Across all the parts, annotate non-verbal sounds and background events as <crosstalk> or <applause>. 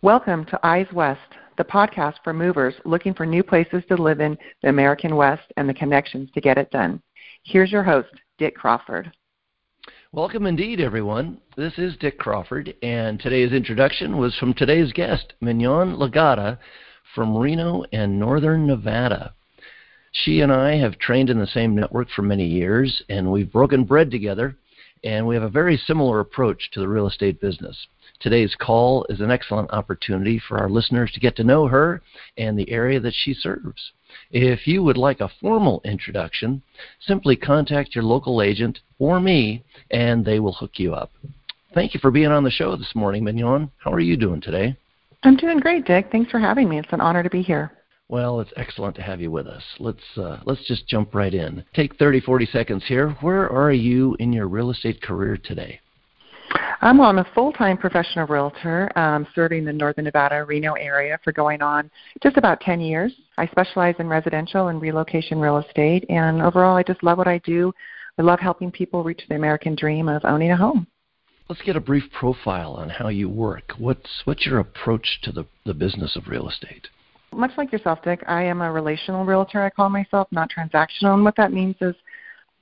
Welcome to Eyes West, the podcast for movers looking for new places to live in the American West and the connections to get it done. Here's your host, Dick Crawford. Welcome indeed, everyone. This is Dick Crawford, and today's introduction was from today's guest, Mignon Legata from Reno and Northern Nevada. She and I have trained in the same network for many years, and we've broken bread together, and we have a very similar approach to the real estate business. Today's call is an excellent opportunity for our listeners to get to know her and the area that she serves. If you would like a formal introduction, simply contact your local agent or me, and they will hook you up. Thank you for being on the show this morning, Mignon. How are you doing today? I'm doing great, Dick. Thanks for having me. It's an honor to be here. Well, it's excellent to have you with us. Let's uh, let's just jump right in. Take 30, 40 seconds here. Where are you in your real estate career today? I'm, well, I'm a full-time professional realtor um, serving the Northern Nevada, Reno area for going on just about 10 years. I specialize in residential and relocation real estate, and overall, I just love what I do. I love helping people reach the American dream of owning a home. Let's get a brief profile on how you work. What's what's your approach to the, the business of real estate? Much like yourself, Dick, I am a relational realtor. I call myself, not transactional. And what that means is,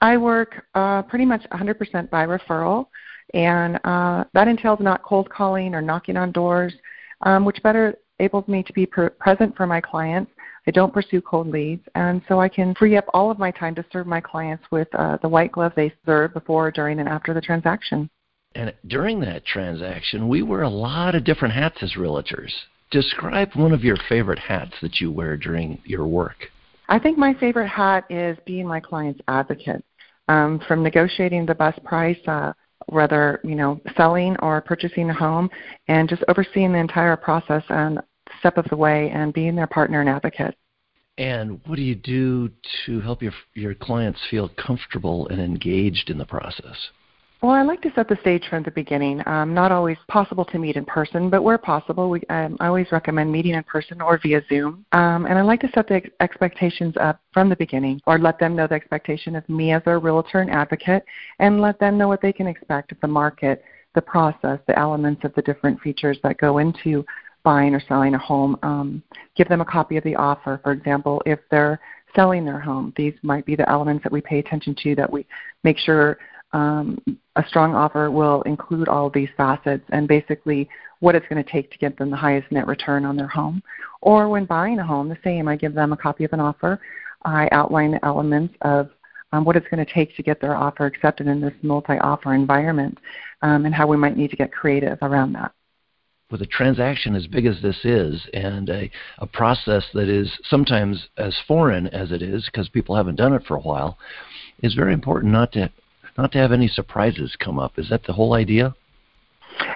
I work uh, pretty much 100% by referral and uh, that entails not cold calling or knocking on doors, um, which better enables me to be present for my clients. I don't pursue cold leads, and so I can free up all of my time to serve my clients with uh, the white glove they serve before, during, and after the transaction. And during that transaction, we wear a lot of different hats as realtors. Describe one of your favorite hats that you wear during your work. I think my favorite hat is being my client's advocate. Um, from negotiating the best price uh, whether you know selling or purchasing a home, and just overseeing the entire process and step of the way and being their partner and advocate. And what do you do to help your your clients feel comfortable and engaged in the process? Well, I like to set the stage from the beginning. Um, not always possible to meet in person, but where possible, we, um, I always recommend meeting in person or via Zoom. Um, and I like to set the ex- expectations up from the beginning, or let them know the expectation of me as their realtor and advocate, and let them know what they can expect of the market, the process, the elements of the different features that go into buying or selling a home. Um, give them a copy of the offer. For example, if they're selling their home, these might be the elements that we pay attention to that we make sure um, a strong offer will include all of these facets and basically what it's going to take to get them the highest net return on their home. Or when buying a home, the same. I give them a copy of an offer. I outline the elements of um, what it's going to take to get their offer accepted in this multi-offer environment um, and how we might need to get creative around that. With a transaction as big as this is and a, a process that is sometimes as foreign as it is because people haven't done it for a while, it's very important not to not to have any surprises come up. Is that the whole idea?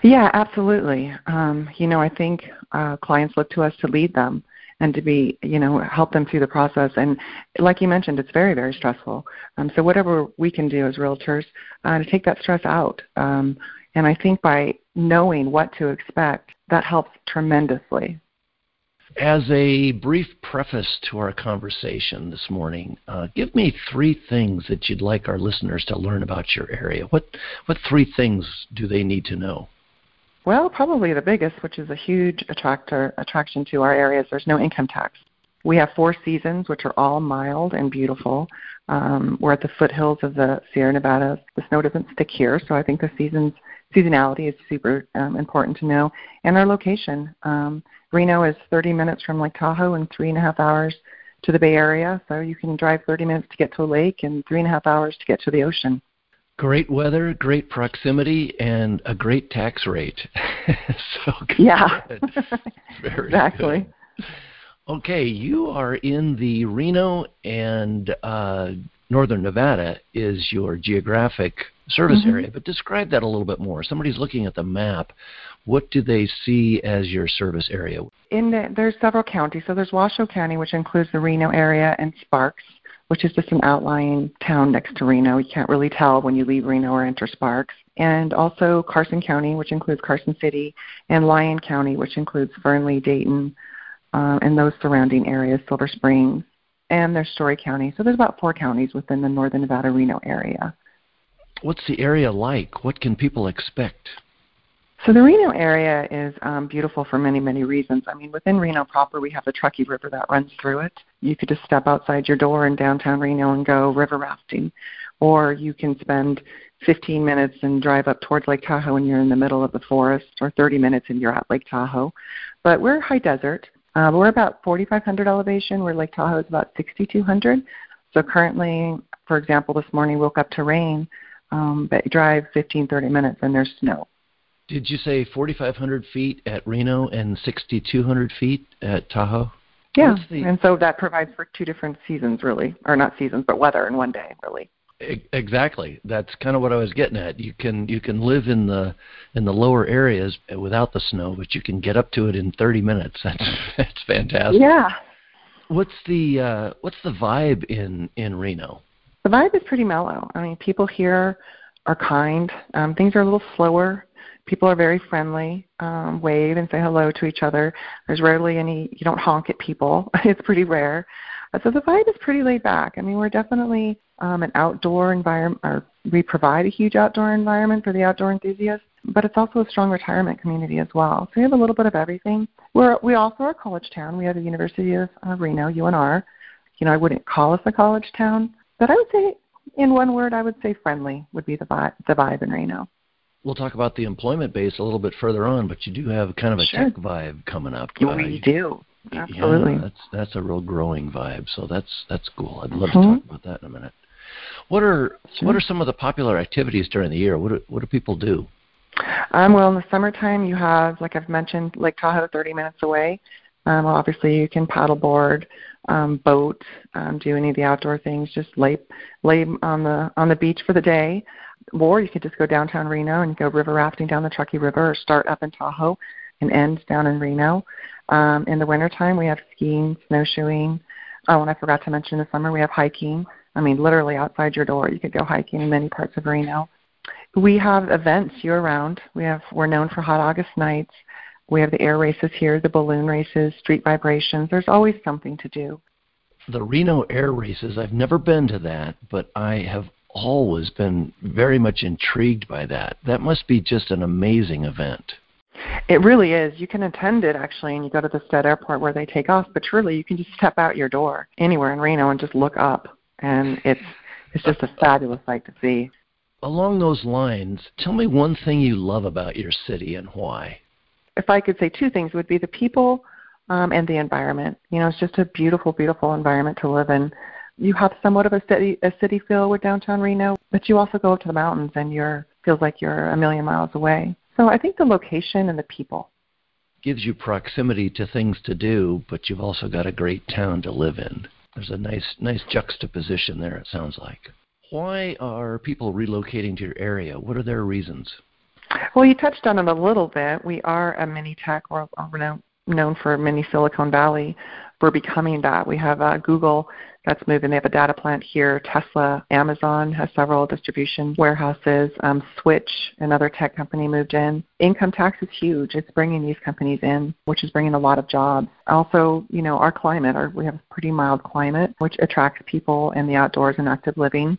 Yeah, absolutely. Um, you know, I think uh, clients look to us to lead them and to be, you know, help them through the process. And like you mentioned, it's very, very stressful. Um, so whatever we can do as realtors uh, to take that stress out. Um, and I think by knowing what to expect, that helps tremendously. As a brief preface to our conversation this morning, uh, give me three things that you'd like our listeners to learn about your area. What what three things do they need to know? Well, probably the biggest, which is a huge attractor attraction to our area, is there's no income tax. We have four seasons, which are all mild and beautiful. Um, we're at the foothills of the Sierra Nevadas. The snow doesn't stick here, so I think the seasons seasonality is super um, important to know, and our location. Um, Reno is 30 minutes from Lake Tahoe and three and a half hours to the Bay Area, so you can drive 30 minutes to get to a lake and three and a half hours to get to the ocean. Great weather, great proximity, and a great tax rate. <laughs> so good. Yeah, <laughs> Very exactly. Good. Okay, you are in the Reno and uh, Northern Nevada is your geographic service mm-hmm. area, but describe that a little bit more. Somebody's looking at the map. What do they see as your service area? In the, there's several counties. So there's Washoe County, which includes the Reno area, and Sparks, which is just an outlying town next to Reno. You can't really tell when you leave Reno or enter Sparks. And also Carson County, which includes Carson City, and Lyon County, which includes Fernley, Dayton, uh, and those surrounding areas, Silver Springs, and there's Storey County. So there's about four counties within the Northern Nevada Reno area. What's the area like? What can people expect? So the Reno area is um, beautiful for many, many reasons. I mean, within Reno proper, we have the Truckee River that runs through it. You could just step outside your door in downtown Reno and go river rafting, or you can spend 15 minutes and drive up towards Lake Tahoe and you're in the middle of the forest, or 30 minutes and you're at Lake Tahoe. But we're high desert. Uh, we're about 4,500 elevation, where Lake Tahoe is about 6,200. So currently, for example, this morning woke up to rain, um, but drive 15, 30 minutes and there's snow. Did you say 4,500 feet at Reno and 6,200 feet at Tahoe? Yeah, the... and so that provides for two different seasons, really, or not seasons, but weather in one day, really. Exactly. That's kind of what I was getting at. You can you can live in the in the lower areas without the snow, but you can get up to it in 30 minutes. <laughs> That's that's fantastic. Yeah. What's the uh, what's the vibe in in Reno? The vibe is pretty mellow. I mean, people here are kind. Um, things are a little slower. People are very friendly. Um, wave and say hello to each other. There's rarely any. You don't honk at people. <laughs> it's pretty rare. Uh, so the vibe is pretty laid back. I mean, we're definitely um, an outdoor environment, or we provide a huge outdoor environment for the outdoor enthusiasts, but it's also a strong retirement community as well. So we have a little bit of everything. We're, we also are a college town. We have the University of uh, Reno, UNR. You know, I wouldn't call us a college town, but I would say, in one word, I would say friendly would be the vibe, the vibe in Reno. We'll talk about the employment base a little bit further on, but you do have kind of a sure. tech vibe coming up. Uh, we do. Absolutely. Yeah, that's that's a real growing vibe. So that's that's cool. I'd love mm-hmm. to talk about that in a minute. What are sure. what are some of the popular activities during the year? What do, what do people do? Um, well, in the summertime, you have, like I've mentioned, Lake Tahoe, 30 minutes away. Um, well, obviously, you can paddleboard, um, boat, um, do any of the outdoor things. Just lay lay on the on the beach for the day, or you could just go downtown Reno and go river rafting down the Truckee River, or start up in Tahoe and end down in Reno. Um, in the wintertime, we have skiing, snowshoeing. Oh, and I forgot to mention the summer we have hiking. I mean, literally outside your door, you could go hiking in many parts of Reno. We have events year round. We have we're known for hot August nights. We have the air races here, the balloon races, street vibrations. There's always something to do. The Reno air races, I've never been to that, but I have always been very much intrigued by that. That must be just an amazing event. It really is. You can attend it actually, and you go to the Stead Airport where they take off. But truly, you can just step out your door anywhere in Reno and just look up, and it's it's just a fabulous sight to see. Along those lines, tell me one thing you love about your city and why. If I could say two things, it would be the people um, and the environment. You know, it's just a beautiful, beautiful environment to live in. You have somewhat of a city a city feel with downtown Reno, but you also go up to the mountains and you're feels like you're a million miles away. So I think the location and the people gives you proximity to things to do, but you've also got a great town to live in. There's a nice nice juxtaposition there it sounds like. Why are people relocating to your area? What are their reasons? Well, you touched on it a little bit. We are a mini tech. We're, known for mini Silicon Valley. We're becoming that. We have uh, Google that's moving. They have a data plant here. Tesla, Amazon has several distribution warehouses. Um, Switch, another tech company, moved in. Income tax is huge. It's bringing these companies in, which is bringing a lot of jobs. Also, you know, our climate, our, we have a pretty mild climate, which attracts people in the outdoors and active living.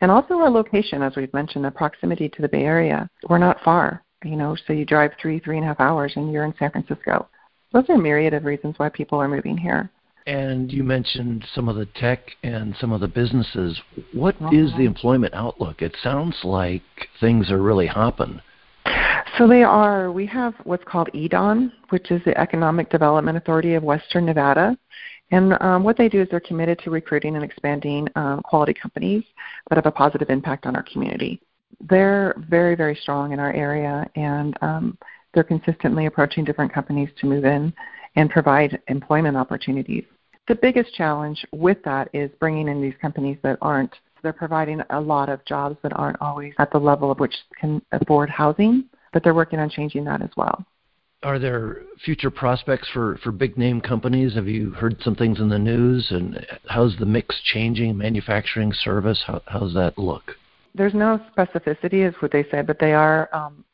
And also our location, as we've mentioned, the proximity to the Bay Area. We're not far, you know, so you drive three, three and a half hours and you're in San Francisco. Those are a myriad of reasons why people are moving here. And you mentioned some of the tech and some of the businesses. What uh-huh. is the employment outlook? It sounds like things are really hopping. So they are. We have what's called EDAWN, which is the Economic Development Authority of Western Nevada. And um, what they do is they're committed to recruiting and expanding um, quality companies that have a positive impact on our community. They're very, very strong in our area, and um, they're consistently approaching different companies to move in and provide employment opportunities. The biggest challenge with that is bringing in these companies that aren't they're providing a lot of jobs that aren't always at the level of which can afford housing, but they're working on changing that as well. Are there future prospects for, for big name companies? Have you heard some things in the news? And how's the mix changing? Manufacturing, service? How, how's that look? There's no specificity, is what they say, but they are um,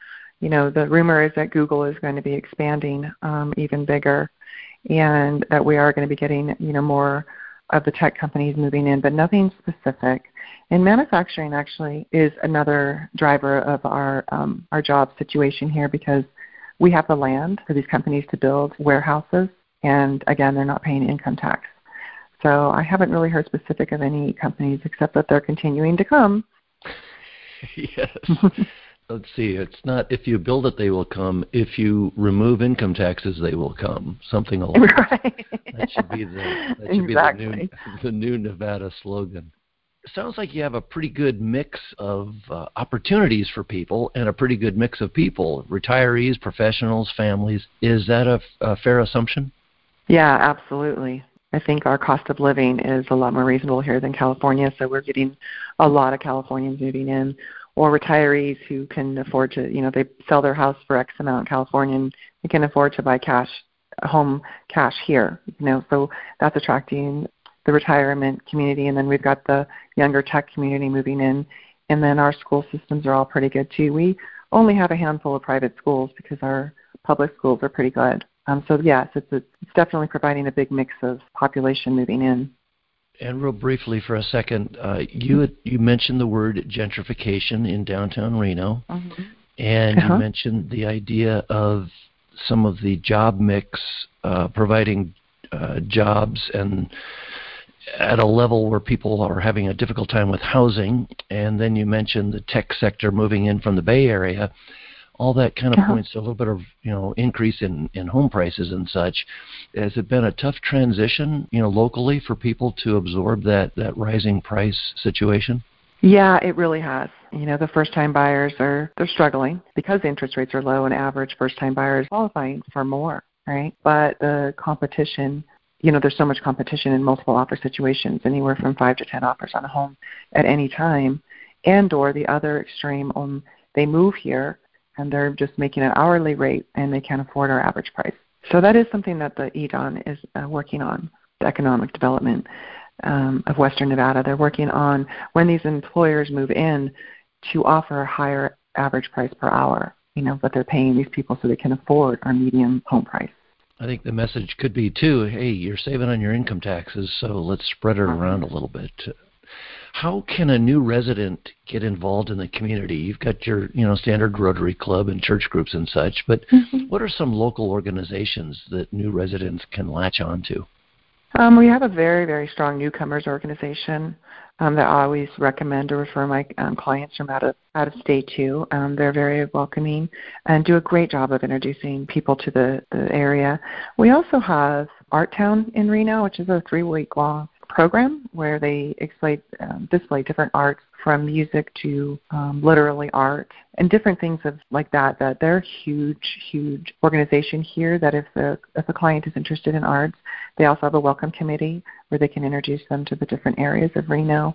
you know, the rumor is that Google is going to be expanding um, even bigger, and that we are going to be getting, you know, more of the tech companies moving in, but nothing specific. And manufacturing actually is another driver of our um, our job situation here because we have the land for these companies to build warehouses, and again, they're not paying income tax. So I haven't really heard specific of any companies except that they're continuing to come. <laughs> yes. Let's see. It's not if you build it, they will come. If you remove income taxes, they will come. Something along right. that should be the that should exactly. be the new <laughs> the new Nevada slogan. Sounds like you have a pretty good mix of uh, opportunities for people and a pretty good mix of people, retirees, professionals, families. Is that a, a fair assumption? Yeah, absolutely. I think our cost of living is a lot more reasonable here than California, so we're getting a lot of Californians moving in, or retirees who can afford to, you know, they sell their house for X amount in California and they can afford to buy cash, home cash here, you know, so that's attracting the retirement community, and then we've got the younger tech community moving in, and then our school systems are all pretty good too. We only have a handful of private schools because our public schools are pretty good. Um, so yes, it's, it's definitely providing a big mix of population moving in. And real briefly for a second, uh, you you mentioned the word gentrification in downtown Reno, mm-hmm. and uh-huh. you mentioned the idea of some of the job mix uh, providing uh, jobs and at a level where people are having a difficult time with housing, and then you mentioned the tech sector moving in from the Bay Area. All that kind of uh-huh. points to a little bit of you know increase in in home prices and such. Has it been a tough transition, you know, locally for people to absorb that that rising price situation? Yeah, it really has. You know, the first time buyers are they're struggling because interest rates are low and average first time buyers qualifying for more, right? But the competition you know, there's so much competition in multiple offer situations, anywhere from five to ten offers on a home at any time, and or the other extreme, um, they move here and they're just making an hourly rate and they can't afford our average price. So that is something that the EDAWN is uh, working on, the economic development um, of Western Nevada. They're working on when these employers move in to offer a higher average price per hour, you know, but they're paying these people so they can afford our medium home price. I think the message could be too, hey, you're saving on your income taxes, so let's spread it around a little bit. How can a new resident get involved in the community? You've got your, you know, standard Rotary Club and church groups and such, but mm-hmm. what are some local organizations that new residents can latch onto? Um, we have a very, very strong newcomers organization um, that I always recommend to refer my um, clients from out of out of state to. Um, they're very welcoming and do a great job of introducing people to the, the area. We also have Artown in Reno, which is a three week long program where they display, um, display different arts from music to um, literally art and different things of like that. That they're a huge, huge organization here. That if the if a client is interested in arts, they also have a welcome committee where they can introduce them to the different areas of Reno.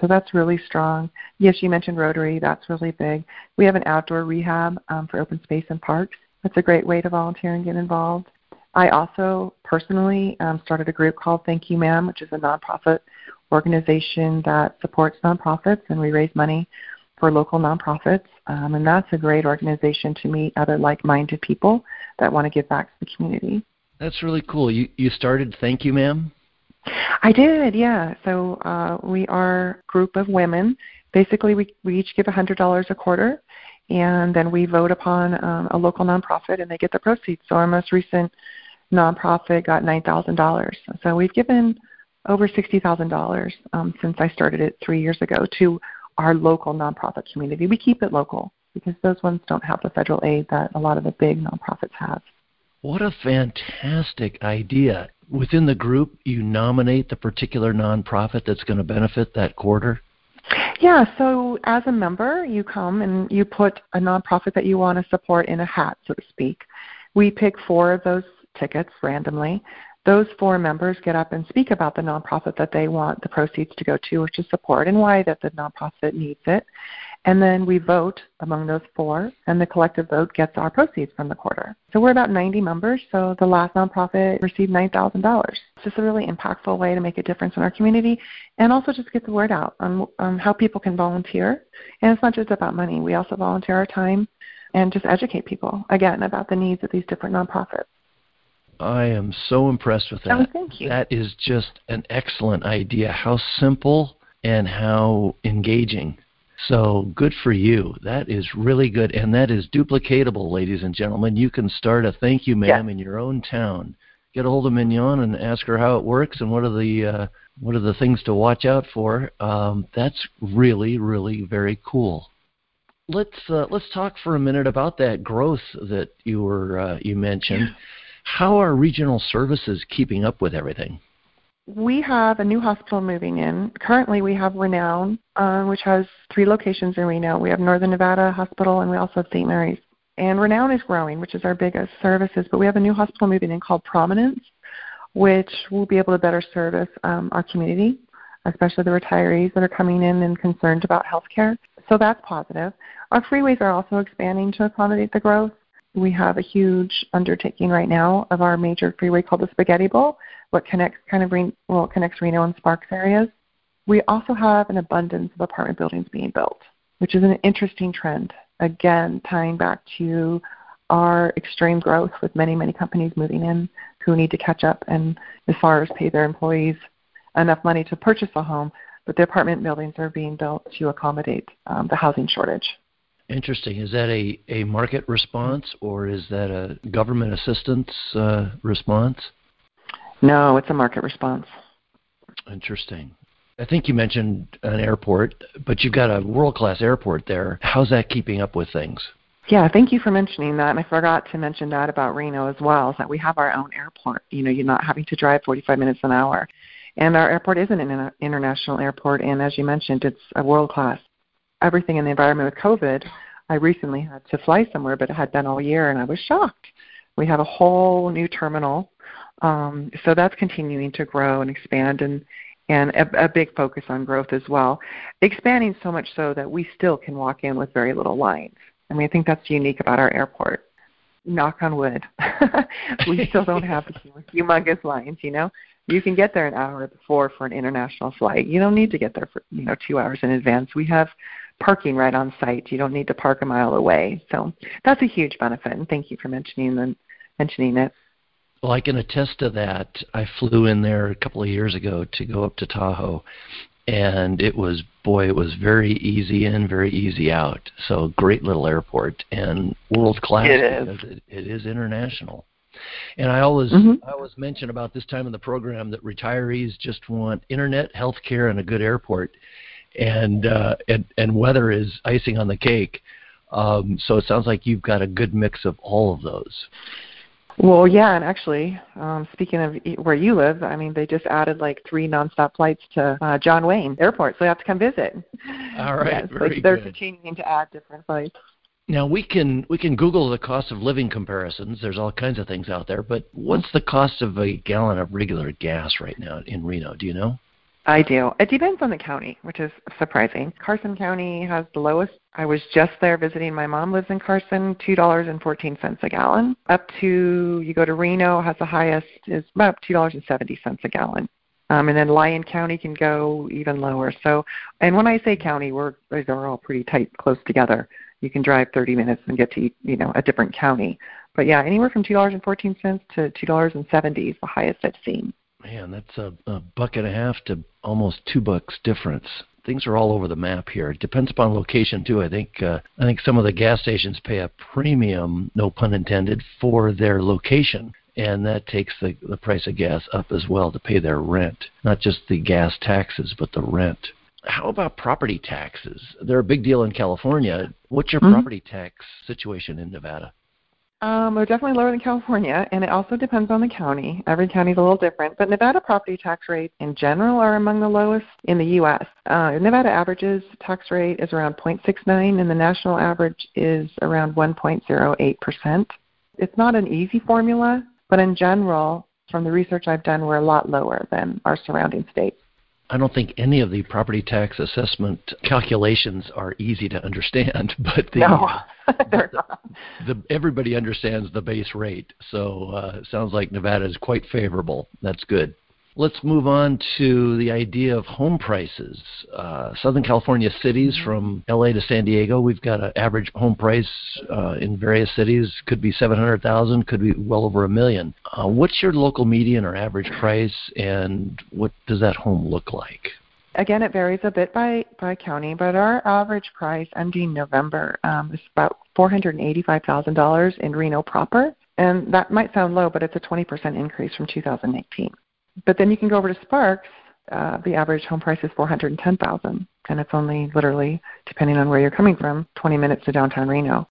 So that's really strong. Yes, you mentioned Rotary. That's really big. We have an outdoor rehab um, for open space and parks. That's a great way to volunteer and get involved. I also personally um, started a group called Thank You Ma'am, which is a nonprofit organization that supports nonprofits, and we raise money for local nonprofits. Um, and that's a great organization to meet other like-minded people that want to give back to the community. That's really cool. You you started Thank You Ma'am. I did, yeah. So uh, we are a group of women. Basically, we we each give a hundred dollars a quarter, and then we vote upon um, a local nonprofit, and they get the proceeds. So our most recent nonprofit got nine thousand dollars. So we've given over sixty thousand um, dollars since I started it three years ago to our local nonprofit community. We keep it local because those ones don't have the federal aid that a lot of the big nonprofits have. What a fantastic idea! Within the group, you nominate the particular nonprofit that's going to benefit that quarter. Yeah, so as a member, you come and you put a nonprofit that you want to support in a hat, so to speak. We pick four of those tickets randomly. Those four members get up and speak about the nonprofit that they want the proceeds to go to or to support and why that the nonprofit needs it. And then we vote among those four, and the collective vote gets our proceeds from the quarter. So we're about 90 members, so the last nonprofit received $9,000. It's just a really impactful way to make a difference in our community and also just get the word out on, on how people can volunteer. And it's not just about money, we also volunteer our time and just educate people, again, about the needs of these different nonprofits. I am so impressed with that. Oh, thank you. That is just an excellent idea. How simple and how engaging. So good for you. That is really good. And that is duplicatable, ladies and gentlemen. You can start a thank you, ma'am, Yes. in your own town. Get a hold of Mignon and ask her how it works and what are the uh, what are the things to watch out for. Um, that's really, really very cool. Let's uh, let's talk for a minute about that growth that you were uh, you mentioned. How are regional services keeping up with everything? We have a new hospital moving in. Currently, we have Renown, uh, which has three locations in Reno. We have Northern Nevada Hospital, and we also have St. Mary's. And Renown is growing, which is our biggest services. But we have a new hospital moving in called Prominence, which will be able to better service um, our community, especially the retirees that are coming in and concerned about health care. So that's positive. Our freeways are also expanding to accommodate the growth. We have a huge undertaking right now of our major freeway called the Spaghetti Bowl, what connects kind of Re- well, connects Reno and Sparks areas. We also have an abundance of apartment buildings being built, which is an interesting trend. Again, tying back to our extreme growth with many, many companies moving in who need to catch up and as far as pay their employees enough money to purchase a home, but the apartment buildings are being built to accommodate um, the housing shortage. Interesting. Is that a, a market response or is that a government assistance uh, response? No, it's a market response. Interesting. I think you mentioned an airport, but you've got a world class airport there. How's that keeping up with things? Yeah, thank you for mentioning that. And I forgot to mention that about Reno as well, is that we have our own airport. You know, you're not having to drive 45 minutes an hour. And our airport isn't an international airport, and as you mentioned, it's a world class. Everything in the environment with COVID, I recently had to fly somewhere, but it had been all year, and I was shocked. We have a whole new terminal, um, so that's continuing to grow and expand, and and a, a big focus on growth as well, expanding so much so that we still can walk in with very little lines. I mean, I think that's unique about our airport. Knock on wood, <laughs> we still don't have <laughs> humongous lines. You know, you can get there an hour before for an international flight. You don't need to get there for you know two hours in advance. We have parking right on site. You don't need to park a mile away. So that's a huge benefit. And thank you for mentioning the, mentioning it. Well, I can attest to that. I flew in there a couple of years ago to go up to Tahoe, and it was boy, it was very easy in, very easy out. So great little airport and world class. It is. because It, it is international. And I always Mhm. I always mention about this time in the program that retirees just want internet, health care, and a good airport, and uh, and and weather is icing on the cake. Um, so it sounds like you've got a good mix of all of those. Well, yeah, and actually, um, speaking of where you live, I mean, they just added like three nonstop flights to uh, John Wayne Airport, so you have to come visit. All right, yes, very like they're good. continuing to add different flights. Now we can we can Google the cost of living comparisons. There's all kinds of things out there, but what's the cost of a gallon of regular gas right now in Reno? Do you know? I do. It depends on the county, which is surprising. Carson County has the lowest. I was just there visiting. My mom lives in Carson. Two dollars and fourteen cents a gallon. Up to you go to Reno has the highest is about two dollars and seventy cents a gallon. Um, and then Lyon County can go even lower. So, and when I say county, we're these are all pretty tight, close together. You can drive 30 minutes and get to you know a different county. But yeah, anywhere from two dollars and fourteen cents to two dollars and seventy is the highest I've seen. Man, that's a, a buck and a half to almost two bucks difference. Things are all over the map here. It depends upon location too. I think uh, I think some of the gas stations pay a premium, no pun intended, for their location, and that takes the the price of gas up as well to pay their rent, not just the gas taxes, but the rent. How about property taxes? They're a big deal in California. What's your Mhm. property tax situation in Nevada? Um, they're definitely lower than California, and it also depends on the county. Every county is a little different, but Nevada property tax rates in general are among the lowest in the U.S. Uh, Nevada averages tax rate is around 0.69, and the national average is around 1.08 percent. It's not an easy formula, but in general, from the research I've done, we're a lot lower than our surrounding states. I don't think any of the property tax assessment calculations are easy to understand, <laughs> but the, no, they're not. <laughs> the everybody understands the base rate. So uh, it sounds like Nevada is quite favorable. That's good. Let's move on to the idea of home prices. Uh, Southern California cities, mm-hmm. from LA to San Diego, we've got an average home price uh, in various cities. Could be seven hundred thousand, could be well over a million. Uh, what's your local median or average price, and what does that home look like? Again, it varies a bit by by county, but our average price ending November um, is about four hundred eighty-five thousand dollars in Reno proper, and that might sound low, but it's a twenty percent increase from 2018. But then you can go over to Sparks. Uh, the average home price is four hundred and ten thousand, and it's only literally, depending on where you're coming from, 20 minutes to downtown Reno.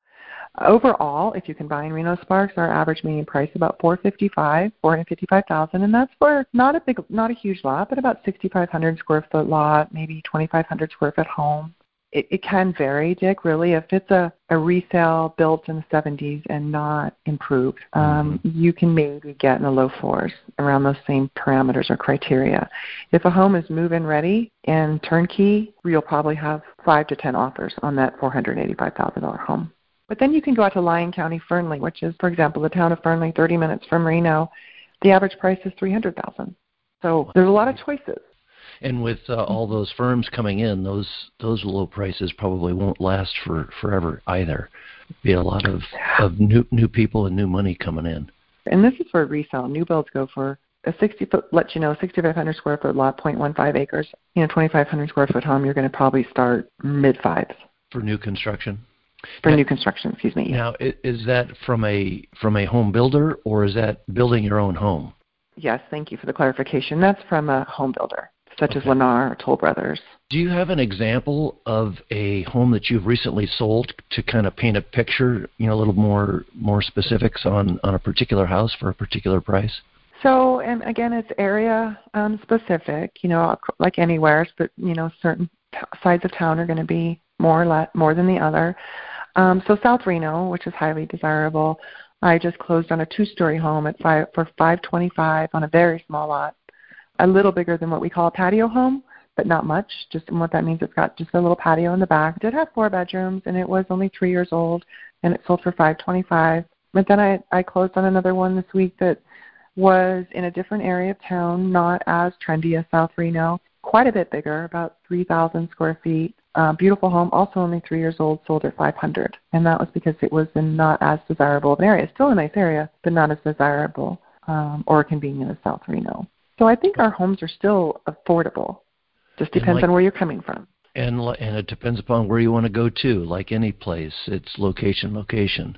Overall, if you combine Reno Sparks, our average median price is about 455, 455,000, and that's for not a big, not a huge lot, but about 6,500 square foot lot, maybe 2,500 square foot home it, it can vary, Dick, really. If it's a, a resale built in the 70s and not improved, um, mm-hmm. you can maybe get in the low fours around those same parameters or criteria. If a home is move in ready and turnkey, you'll probably have five to 10 offers on that $485,000 home. But then you can go out to Lyon County, Fernley, which is, for example, the town of Fernley, 30 minutes from Reno. The average price is 300000 So there's a lot of choices. And with uh, all those firms coming in, those those low prices probably won't last for forever either. Be a lot of of new new people and new money coming in. And this is for resale. New builds go for a 60 foot, let you know, 6,500 square foot lot, 0.15 acres. You know, 2,500 square foot home, you're going to probably start mid fives. For new construction. For now, new construction, excuse me. Now, is that from a from a home builder or is that building your own home? Yes, thank you for the clarification. That's from a home builder such okay. as Lennar or Toll Brothers. Do you have an example of a home that you've recently sold to kind of paint a picture, you know, a little more more specifics on on a particular house for a particular price? So, and again, it's area um, specific. You know, like anywhere, but you know, certain t- sides of town are going to be more le- more than the other. Um, so, South Reno, which is highly desirable, I just closed on a two-story home at five for 525 on a very small lot a little bigger than what we call a patio home, but not much. Just what that means, it's got just a little patio in the back. Did have four bedrooms, and it was only three years old, and it sold for five twenty-five. But then I I closed on another one this week that was in a different area of town, not as trendy as South Reno, quite a bit bigger, about 3,000 square feet. Uh, beautiful home, also only three years old, sold at 500, and that was because it was in not as desirable of an area. Still a nice area, but not as desirable um, or convenient as South Reno. So I think our homes are still affordable. Just depends like, on where you're coming from. And and it depends upon where you want to go to. Like any place, it's location, location.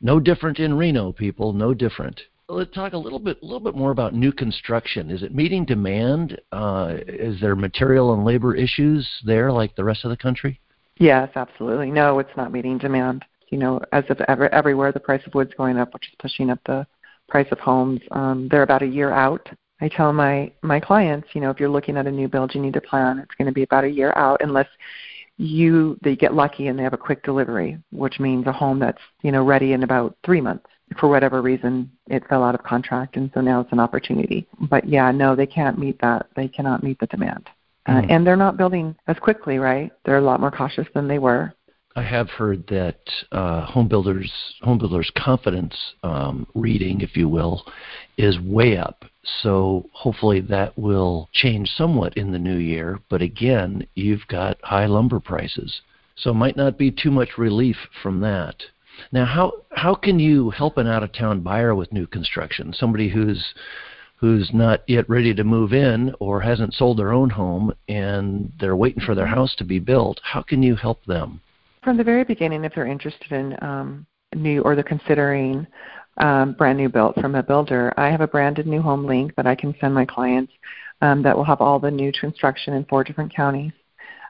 No different in Reno, people. No different. Let's talk a little bit, a little bit more about new construction. Is it meeting demand? Uh, is there material and labor issues there, like the rest of the country? Yes, absolutely. No, it's not meeting demand. You know, as of ever, everywhere, the price of wood's going up, which is pushing up the price of homes. Um, they're about a year out I tell my my clients, you know, if you're looking at a new build, you need to plan. It's going to be about a year out, unless you they get lucky and they have a quick delivery, which means a home that's you know ready in about three months. For whatever reason, it fell out of contract, and so now it's an opportunity. But yeah, no, they can't meet that. They cannot meet the demand, mm. uh, hmm. and they're not building as quickly. Right? They're a lot more cautious than they were. I have heard that uh, home builders home builders confidence um, reading, if you will, is way up. So hopefully that will change somewhat in the new year. But again, you've got high lumber prices, so it might not be too much relief from that. Now, how how can you help an out of town buyer with new construction? Somebody who's who's not yet ready to move in or hasn't sold their own home and they're waiting for their house to be built. How can you help them? from the very beginning, if they're interested in um, new or they're considering um, brand new built from a builder, I have a branded new home link that I can send my clients um, that will have all the new construction in four different counties.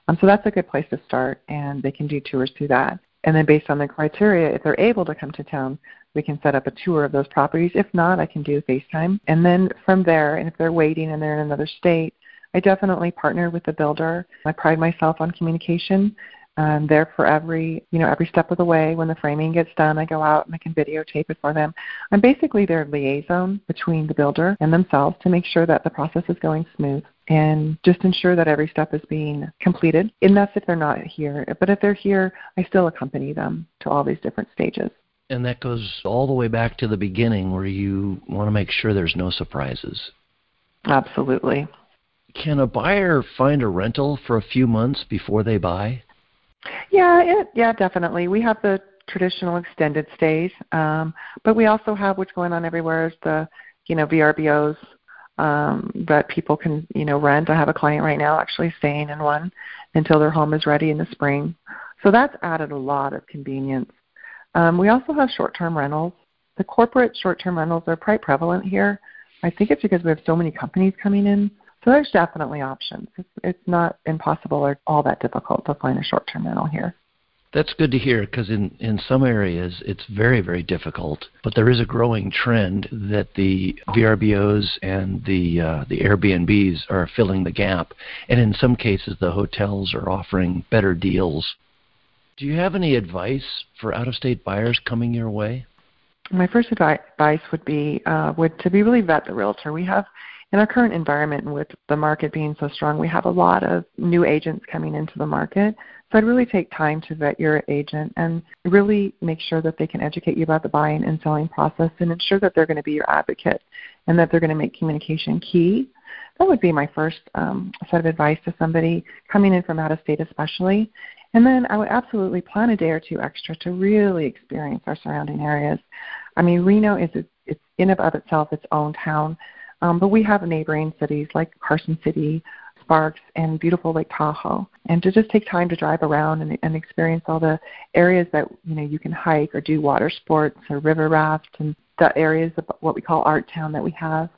Um, so that's a good place to start, and they can do tours through that. And then based on the criteria, if they're able to come to town, we can set up a tour of those properties. If not, I can do FaceTime. And then from there, and if they're waiting and they're in another state, I definitely partner with the builder. I pride myself on communication I'm there for every, you know, every step of the way. When the framing gets done, I go out and I can videotape it for them. I'm basically their liaison between the builder and themselves to make sure that the process is going smooth and just ensure that every step is being completed. And that's if they're not here. But if they're here, I still accompany them to all these different stages. And that goes all the way back to the beginning where you want to make sure there's no surprises. Absolutely. Can a buyer find a rental for a few months before they buy? Yeah, it, yeah, definitely. We have the traditional extended stays, um, but we also have what's going on everywhere is the you know VRBOs um, that people can you know rent. I have a client right now actually staying in one until their home is ready in the spring. So that's added a lot of convenience. Um, we also have short-term rentals. The corporate short-term rentals are quite prevalent here. I think it's because we have so many companies coming in. So there's definitely options. It's, it's not impossible or all that difficult to find a short-term rental here. That's good to hear because in, in some areas it's very, very difficult. But there is a growing trend that the VRBOs and the, uh, the Airbnbs are filling the gap. And in some cases, the hotels are offering better deals. Do you have any advice for out of state buyers coming your way? My first advice would be uh, would to be really vet the realtor. We have in our current environment with the market being so strong, we have a lot of new agents coming into the market. So I'd really take time to vet your agent and really make sure that they can educate you about the buying and selling process and ensure that they're going to be your advocate and that they're going to make communication key. That would be my first um, set of advice to somebody coming in from out of state, especially. And then I would absolutely plan a day or two extra to really experience our surrounding areas. I mean, Reno is it's in and of itself its own town, um, but we have neighboring cities like Carson City, Sparks, and beautiful Lake Tahoe. And to just take time to drive around and, and experience all the areas that you know you can hike or do water sports or river raft and the areas of what we call Artown that we have.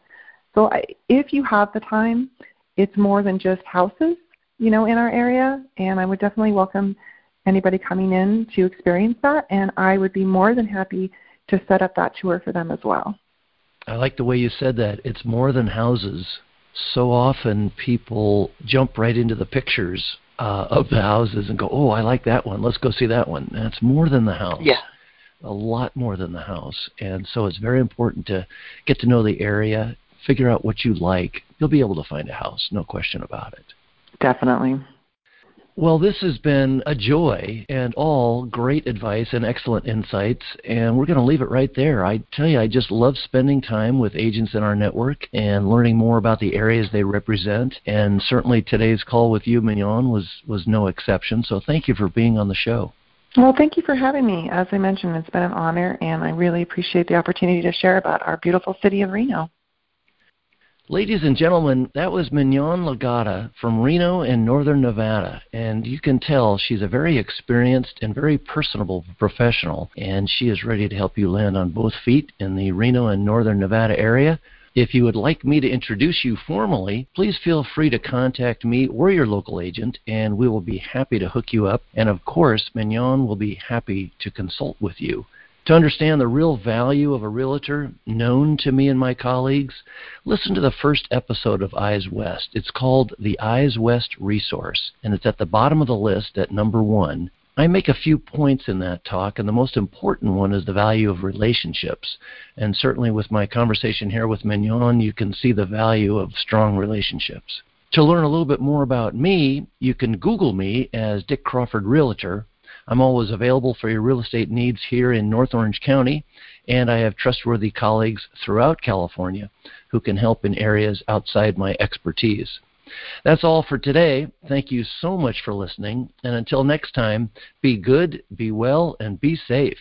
So I, if you have the time, it's more than just houses, you know, in our area. And I would definitely welcome anybody coming in to experience that. And I would be more than happy to set up that tour for them as well. I like the way you said that. It's more than houses so often people jump right into the pictures uh, of the houses and go, "Oh, I like that one. Let's go see that one." And it's more than the house. Yeah. A lot more than the house. And so it's very important to get to know the area, figure out what you like. You'll be able to find a house, no question about it. Definitely. Well, this has been a joy and all great advice and excellent insights, and we're going to leave it right there. I tell you, I just love spending time with agents in our network and learning more about the areas they represent, and certainly today's call with you, Mignon, was, was no exception, so thank you for being on the show. Well, thank you for having me. As I mentioned, it's been an honor, and I really appreciate the opportunity to share about our beautiful city of Reno. Ladies and gentlemen, that was Mignon Legata from Reno in northern Nevada. And you can tell she's a very experienced and very personable professional. And she is ready to help you land on both feet in the Reno and northern Nevada area. If you would like me to introduce you formally, please feel free to contact me or your local agent, and we will be happy to hook you up. And of course, Mignon will be happy to consult with you. To understand the real value of a realtor known to me and my colleagues, listen to the first episode of Eyes West. It's called the Eyes West Resource, and it's at the bottom of the list at number one. I make a few points in that talk, and the most important one is the value of relationships. And certainly with my conversation here with Mignon, you can see the value of strong relationships. To learn a little bit more about me, you can Google me as Dick Crawford Realtor, I'm always available for your real estate needs here in North Orange County, and I have trustworthy colleagues throughout California who can help in areas outside my expertise. That's all for today. Thank you so much for listening, and until next time, be good, be well, and be safe.